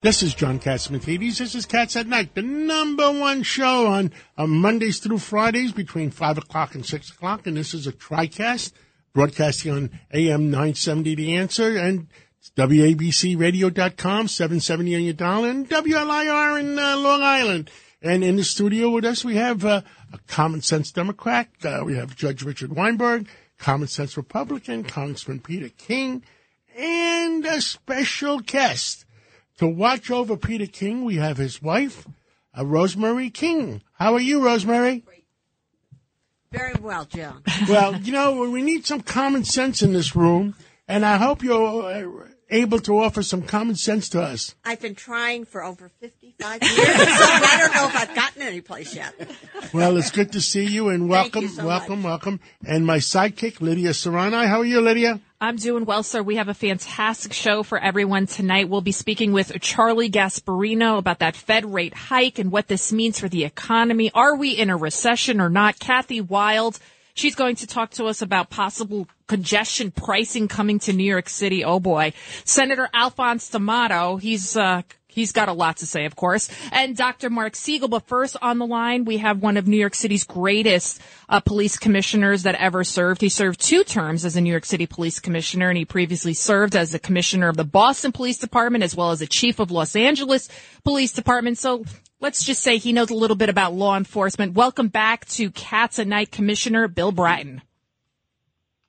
This is John Catsimatidis. This is Cats at Night, the number one show on, on Mondays through Fridays between 5 o'clock and 6 o'clock. And this is a TriCast broadcasting on AM 970 The Answer and WABCRadio.com, 770 on your dial, and WLIR in uh, Long Island. And in the studio with us, we have uh, a common sense Democrat. Uh, we have Judge Richard Weinberg, common sense Republican, Congressman Peter King, and a special guest. To watch over Peter King, we have his wife, uh, Rosemary King. How are you, Rosemary? Very well, John. Well, you know, we need some common sense in this room, and I hope you're uh, able to offer some common sense to us. I've been trying for over 55 years, so I don't know if I've gotten any place yet. Well, it's good to see you, and welcome, you so welcome, much. welcome. And my sidekick, Lydia Serrani. How are you, Lydia? I'm doing well, sir. We have a fantastic show for everyone tonight. We'll be speaking with Charlie Gasparino about that Fed rate hike and what this means for the economy. Are we in a recession or not? Kathy Wylde, she's going to talk to us about possible congestion pricing coming to New York City. Oh boy. Senator Alphonse D'Amato, he's, uh, He's got a lot to say, of course. And Dr. Marc Siegel. But first on the line, we have one of New York City's greatest uh, police commissioners that ever served. He served two terms as a New York City police commissioner, and he previously served as the commissioner of the Boston Police Department as well as the chief of Los Angeles Police Department. So let's just say he knows a little bit about law enforcement. Welcome back to Cats at Night Commissioner Bill Bratton.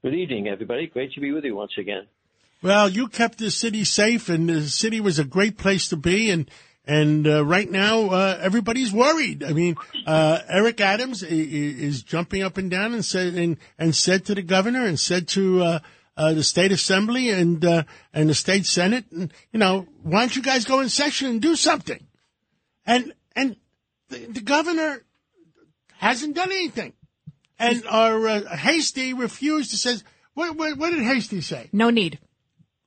Good evening, everybody. Great to be with you once again. Well, you kept the city safe, and the city was a great place to be. And and uh, right now, uh, everybody's worried. I mean, uh, Eric Adams is jumping up and down and said and, and said to the governor and said to uh, uh, the state assembly and uh, and the state senate, and you know, why don't you guys go in session and do something? And and the, the governor hasn't done anything. And our uh, Heastie refused to says, what, what, what did Heastie say? No need.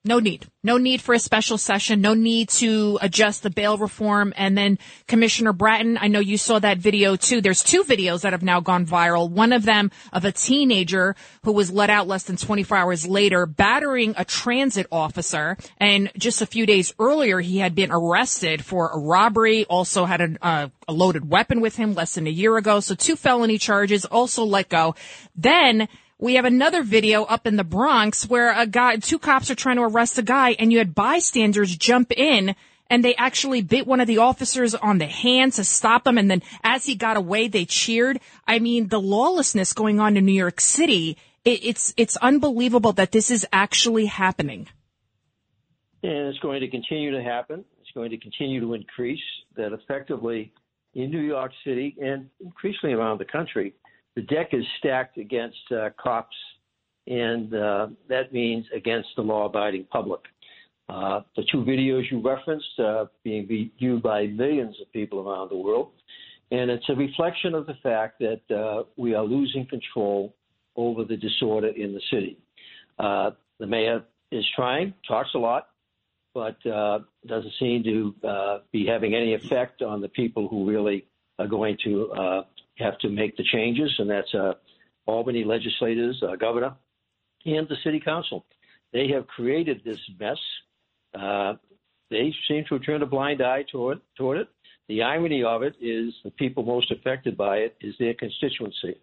No need. No need for a special session. No need to adjust the bail reform. And then Commissioner Bratton, I know you saw that video too. There's two videos that have now gone viral. One of them of a teenager who was let out less than 24 hours later, battering a transit officer. And just a few days earlier, he had been arrested for a robbery, also had a, uh, a loaded weapon with him less than a year ago. So two felony charges, also let go. Then we have another video up in the Bronx where a guy, two cops are trying to arrest a guy and you had bystanders jump in and they actually bit one of the officers on the hand to stop him. And then as he got away, they cheered. I mean, the lawlessness going on in New York City, it, it's, it's unbelievable that this is actually happening. And it's going to continue to happen. It's going to continue to increase. That effectively in New York City and increasingly around the country, the deck is stacked against uh, cops, and uh, that means against the law abiding public. Uh, the two videos you referenced uh, being viewed by millions of people around the world. And it's a reflection of the fact that uh, we are losing control over the disorder in the city. Uh, the mayor is trying, talks a lot, but doesn't seem to be having any effect on the people who really are going to have to make the changes, and that's uh, Albany legislators, uh, governor, and the city council. They have created this mess. Uh, they seem to have turned a blind eye toward, toward it. The irony of it is the people most affected by it is their constituency.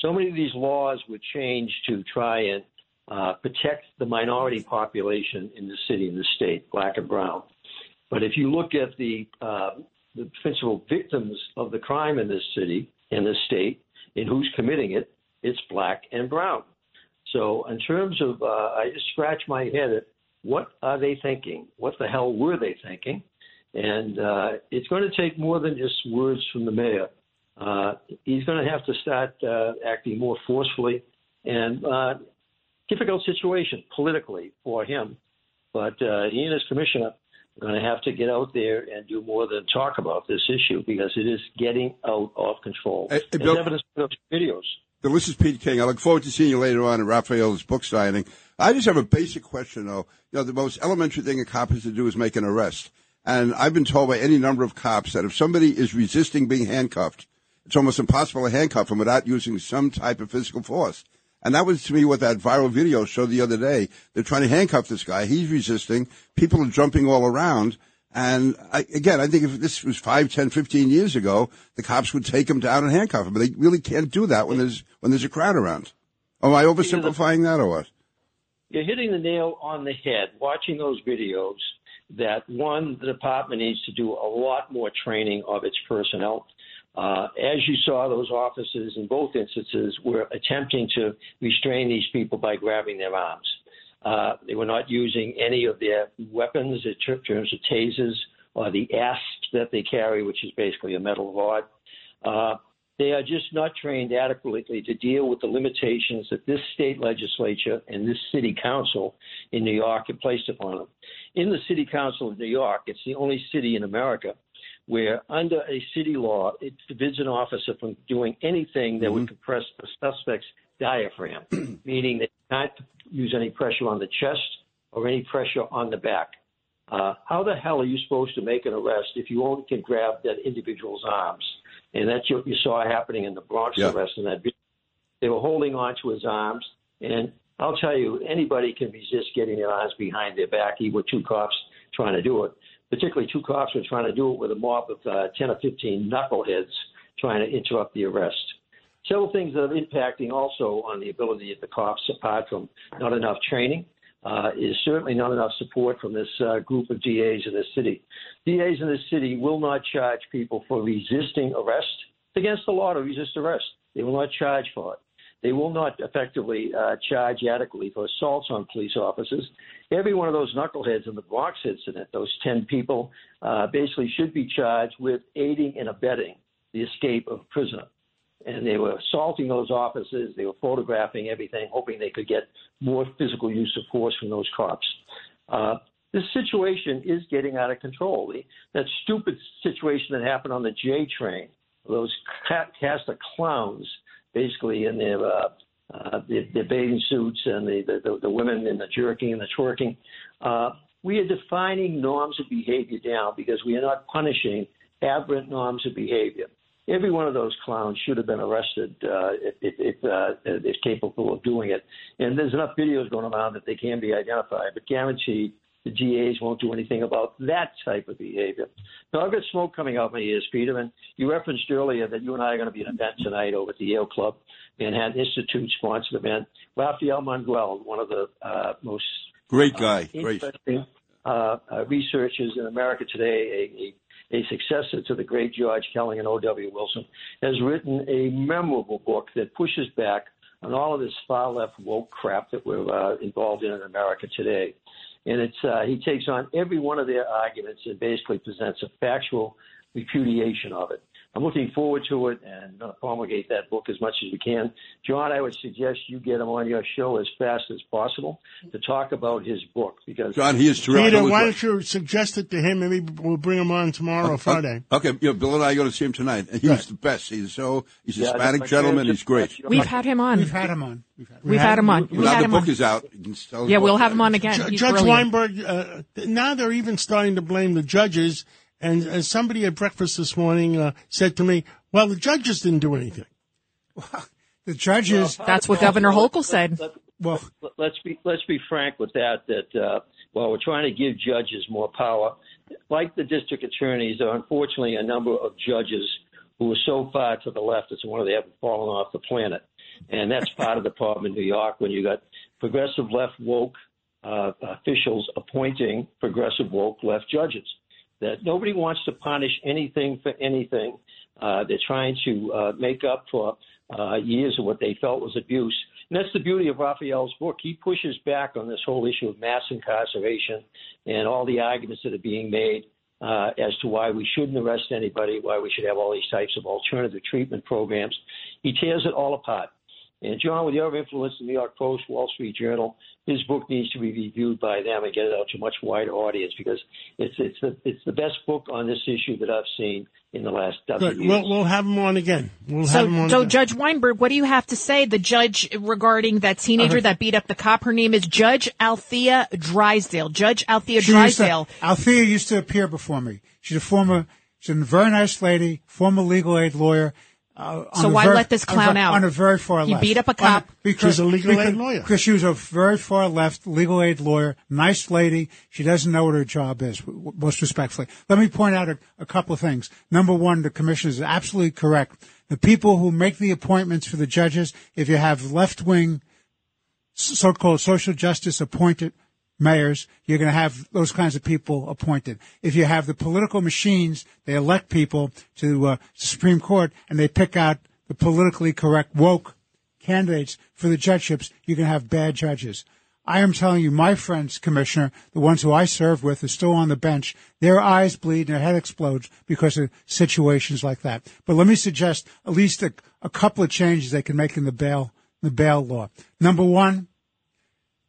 So many of these laws were changed to try and uh, protect the minority population in the city and the state, black and brown. But if you look at the, uh, the principal victims of the crime in this city, in the state, and who's committing it, it's black and brown. So, in terms of, uh, I just scratch my head at what are they thinking? What the hell were they thinking? And uh, it's going to take more than just words from the mayor. Uh, he's going to have to start uh, acting more forcefully and uh, difficult situation politically for him. But uh, he and his commissioner going to have to get out there and do more than talk about this issue because it is getting out of control. Hey, hey, Bill- evidence of videos. This is Pete King. I look forward to seeing you later on at Rafael's book signing. I just have a basic question, though. You know, the most elementary thing a cop has to do is make an arrest. And I've been told by any number of cops that if somebody is resisting being handcuffed, it's almost impossible to handcuff them without using some type of physical force. And that was to me what that viral video showed the other day. They're trying to handcuff this guy. He's resisting. People are jumping all around. And I, again, I think if this was 5, 10, 15 years ago, the cops would take him down and handcuff him. But they really can't do that when there's when there's a crowd around. Am I oversimplifying that or what? You're hitting the nail on the head. Watching those videos, that one, the department needs to do a lot more training of its personnel. Uh, as you saw, those officers in both instances were attempting to restrain these people by grabbing their arms. Uh, they were not using any of their weapons in terms of tasers or the asps that they carry, which is basically a metal rod. Uh, they are just not trained adequately to deal with the limitations that this state legislature and this city council in New York have placed upon them. In the city council of New York, it's the only city in America where, under a city law, it forbids an officer from doing anything that would compress the suspect's diaphragm, meaning they can't use any pressure on the chest or any pressure on the back. Uh, how the hell are you supposed to make an arrest if you only can grab that individual's arms? And that's what you saw happening in the Bronx Yeah. arrest in that video. They were holding on to his arms, and I'll tell you, anybody can resist getting their arms behind their back, even with two cops trying to do it. Particularly, two cops were trying to do it with a mob of uh, 10 or 15 knuckleheads trying to interrupt the arrest. Several things that are impacting also on the ability of the cops, apart from not enough training, uh, is certainly not enough support from this uh, group of DAs in this city. DAs in this city will not charge people for resisting arrest. It's against the law to resist arrest. They will not charge for it. They will not effectively uh, charge adequately for assaults on police officers. Every one of those knuckleheads in the Bronx incident, those 10 people, uh, basically should be charged with aiding and abetting the escape of a prisoner and they were assaulting those officers. They were photographing everything, hoping they could get more physical use of force from those cops. Uh, this situation is getting out of control. The, that stupid situation that happened on the J train, those ca- cast of clowns, basically in their uh, uh, their, their bathing suits and the, the the women in the jerking and the twerking. Uh, we are defining norms of behavior now because we are not punishing aberrant norms of behavior every one of those clowns should have been arrested uh, if, if, if uh, is capable of doing it. And there's enough videos going around that they can be identified, but guaranteed the DAs won't do anything about that type of behavior. Now, I've got smoke coming out my ears, Peter, and you referenced earlier that you and I are going to be at an event tonight over at the Yale Club, Manhattan Institute sponsored event. Rafael Mangual, one of the uh, most Great guy. Great. interesting uh, uh, researchers in America today, a, a a successor to the great George Kelling and O.W. Wilson, has written a memorable book that pushes back on all of this far left woke crap that we're uh, involved in in America today. And it's uh, he takes on every one of their arguments and basically presents a factual repudiation of it. I'm looking forward to it and going to promulgate that book as much as we can. John, I would suggest you get him on your show as fast as possible to talk about his book because John, he is terrific. Peter, why don't you suggest it to him? Maybe we'll bring him on tomorrow or uh, uh, Friday. Okay, you know, Bill and I are going to see him tonight, and he's Right. the best. He's so he's a Yeah, Hispanic gentleman. He's great. We've had him on. We've had him on. We've had, We've had him on. Well, We now had the him book on. is out. You can tell us Yeah, we'll have him on again. Ju- Judge brilliant. Weinberg, uh, now they're even starting to blame the judges. And as somebody at breakfast this morning uh, said to me, well, the judges didn't do anything. the judges. That's what Governor Hochul said. Well, let's be let's be frank with that. That uh, while we're trying to give judges more power, like the district attorneys, there are unfortunately a number of judges who are so far to the left it's one of they haven't fallen off the planet, and that's part of the problem in New York when you got progressive left woke uh, officials appointing progressive woke left judges. That nobody wants to punish anything for anything. Uh, they're trying to uh, make up for uh, years of what they felt was abuse. And that's the beauty of Rafael's book. He pushes back on this whole issue of mass incarceration and all the arguments that are being made uh, as to why we shouldn't arrest anybody, why we should have all these types of alternative treatment programs. He tears it all apart. And John, with your influence in the New York Post, Wall Street Journal, his book needs to be reviewed by them and get it out to a much wider audience because it's it's the it's the best book on this issue that I've seen in the last dozen Good. years. We'll, we'll have him on again. We'll So, have him on so again. Judge Weinberg, what do you have to say? The judge regarding that teenager uh-huh. that beat up the cop. Her name is Judge Althea Drysdale. Judge Althea she used to, Drysdale. Althea used to appear before me. She's a former, she's a very nice lady, former legal aid lawyer. Uh, So why very- let this on clown ver- out? On a very far He left. beat up a On cop. She's a legal because, aid lawyer. Because she was a very far left legal aid lawyer, nice lady. She doesn't know what her job is, w- w- most respectfully. Let me point out a, a couple of things. Number one, the commissioner is absolutely correct. The people who make the appointments for the judges, if you have left-wing so-called social justice appointed mayors, you're going to have those kinds of people appointed. If you have the political machines, they elect people to uh, the Supreme Court and they pick out the politically correct woke candidates for the judgeships, you're going to have bad judges. I am telling you, my friends, Commissioner, the ones who I served with are still on the bench. Their eyes bleed and their head explodes because of situations like that. But let me suggest at least a, a couple of changes they can make in the bail, the bail law. Number one,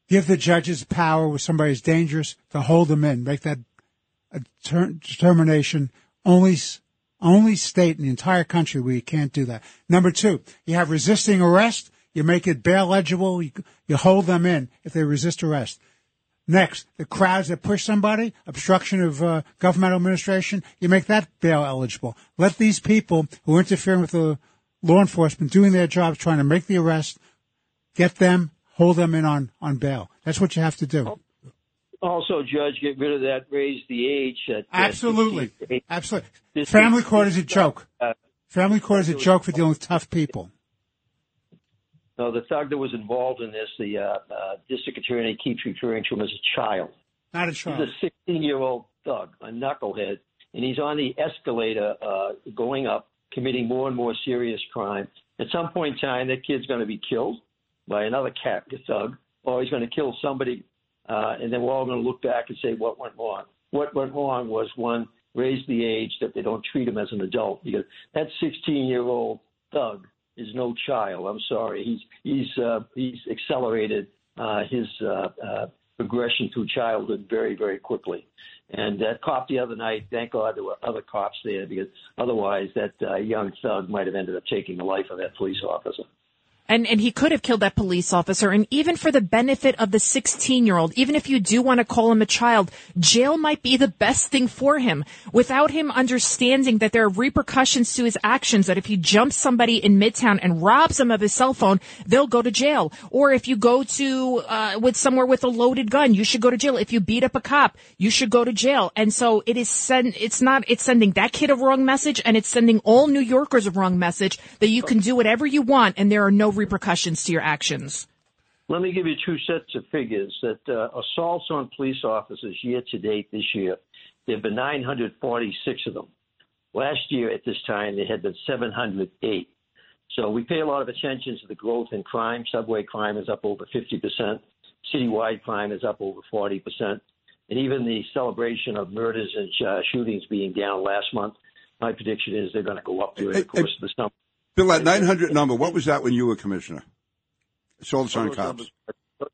give the judges power when somebody's dangerous to hold them in, make that determination. Only, only state in the entire country where you can't do that. Number two, you have resisting arrest. You make it bail eligible. You, you hold them in if they resist arrest. Next, the crowds that push somebody, obstruction of uh, governmental administration, you make that bail eligible. Let these people who are interfering with the law enforcement doing their jobs, trying to make the arrest, get them, hold them in on, on bail. That's what you have to do. Also, Judge, get rid of that raise the age. At, Absolutely. 68. Absolutely. This Family is- court is a joke. Uh, Family court is a joke for dealing with tough people. No, the thug that was involved in this, the uh, uh, district attorney keeps referring to him as a child. Not a child. He's a 16 year old thug, a knucklehead, and he's on the escalator uh, going up, committing more and more serious crime. At some point in time, that kid's going to be killed by another cat thug, or he's going to kill somebody, uh, and then we're all going to look back and say what went wrong. What went wrong was one raise the age that they don't treat him as an adult because that 16 year old thug is no child. I'm sorry. He's he's uh, he's accelerated uh, his uh, uh, progression through childhood very very quickly. And that cop the other night, thank God there were other cops there because otherwise that uh, young thug might have ended up taking the life of that police officer. And, and he could have killed that police officer. And even for the benefit of the 16 year old, even if you do want to call him a child, jail might be the best thing for him without him understanding that there are repercussions to his actions, that if he jumps somebody in Midtown and robs them of his cell phone, they'll go to jail. Or if you go to, uh, with somewhere with a loaded gun, you should go to jail. If you beat up a cop, you should go to jail. And so it is send, it's not, it's sending that kid a wrong message and it's sending all New Yorkers a wrong message that you can do whatever you want and there are no repercussions to your actions. Let me give you two sets of figures that uh, assaults on police officers year to date this year, there have been 946 of them. Last year at this time, there had been 708. So we pay a lot of attention to the growth in crime. Subway crime is up over 50%. Citywide crime is up over 40%. And even the celebration of murders and uh, shootings being down last month, my prediction is they're going to go up during the course of the summer. Bill, that 900 number, what was that when you were commissioner? Assaults on those cops. numbers,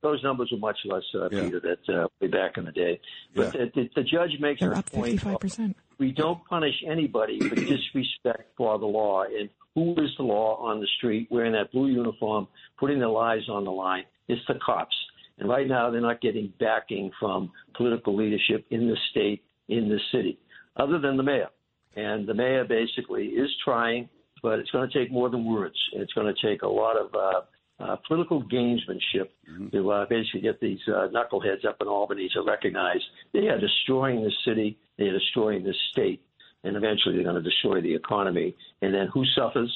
those numbers were much less, uh, Yeah. Peter, that uh, way back in the day. But Yeah. the, the, the judge makes They're a up point. 55%. We don't punish anybody for disrespect for the law. And who is the law on the street wearing that blue uniform, putting their lives on the line? It's the cops. And right now, they're not getting backing from political leadership in the state, in the city, other than the mayor. And the mayor basically is trying, but it's going to take more than words. It's going to take a lot of uh, uh, political gamesmanship to uh, basically get these uh, knuckleheads up in Albany to recognize they are destroying the city, they are destroying the state, and eventually they're going to destroy the economy. And then who suffers?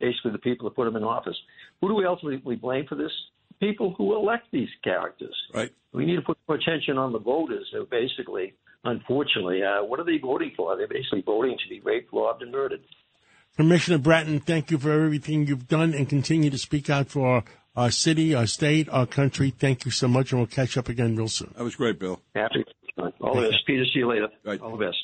Basically, the people that put them in office. Who do we ultimately blame for this? People who elect these characters. Right. We need to put more attention on the voters who basically, unfortunately, uh, what are they voting for? They're basically voting to be raped, robbed, and murdered. Commissioner Bratton, thank you for everything you've done and continue to speak out for our, our city, our state, our country. Thank you so much, and we'll catch up again real soon. That was great, Bill. Happy. All the best. Peter, see you later. Right. All the best.